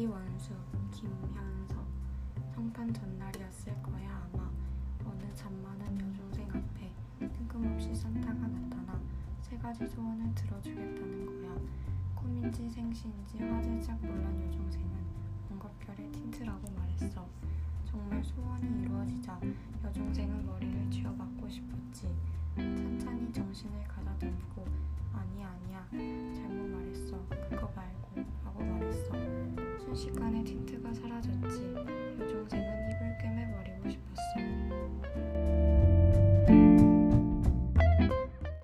이원수, 김현섭, 성판 전날이었을 거야. 아마 어느 잠만한 여중생 앞에 뜬금없이 산타가 나타나 세 가지 소원을 들어주겠다는 거야. 꿈인지 생시인지 화들짝 놀란 여중생은 뭔가 별의 틴트라고 말했어. 정말 소원이 이루어지자 순식간에 틴트가 사라졌지.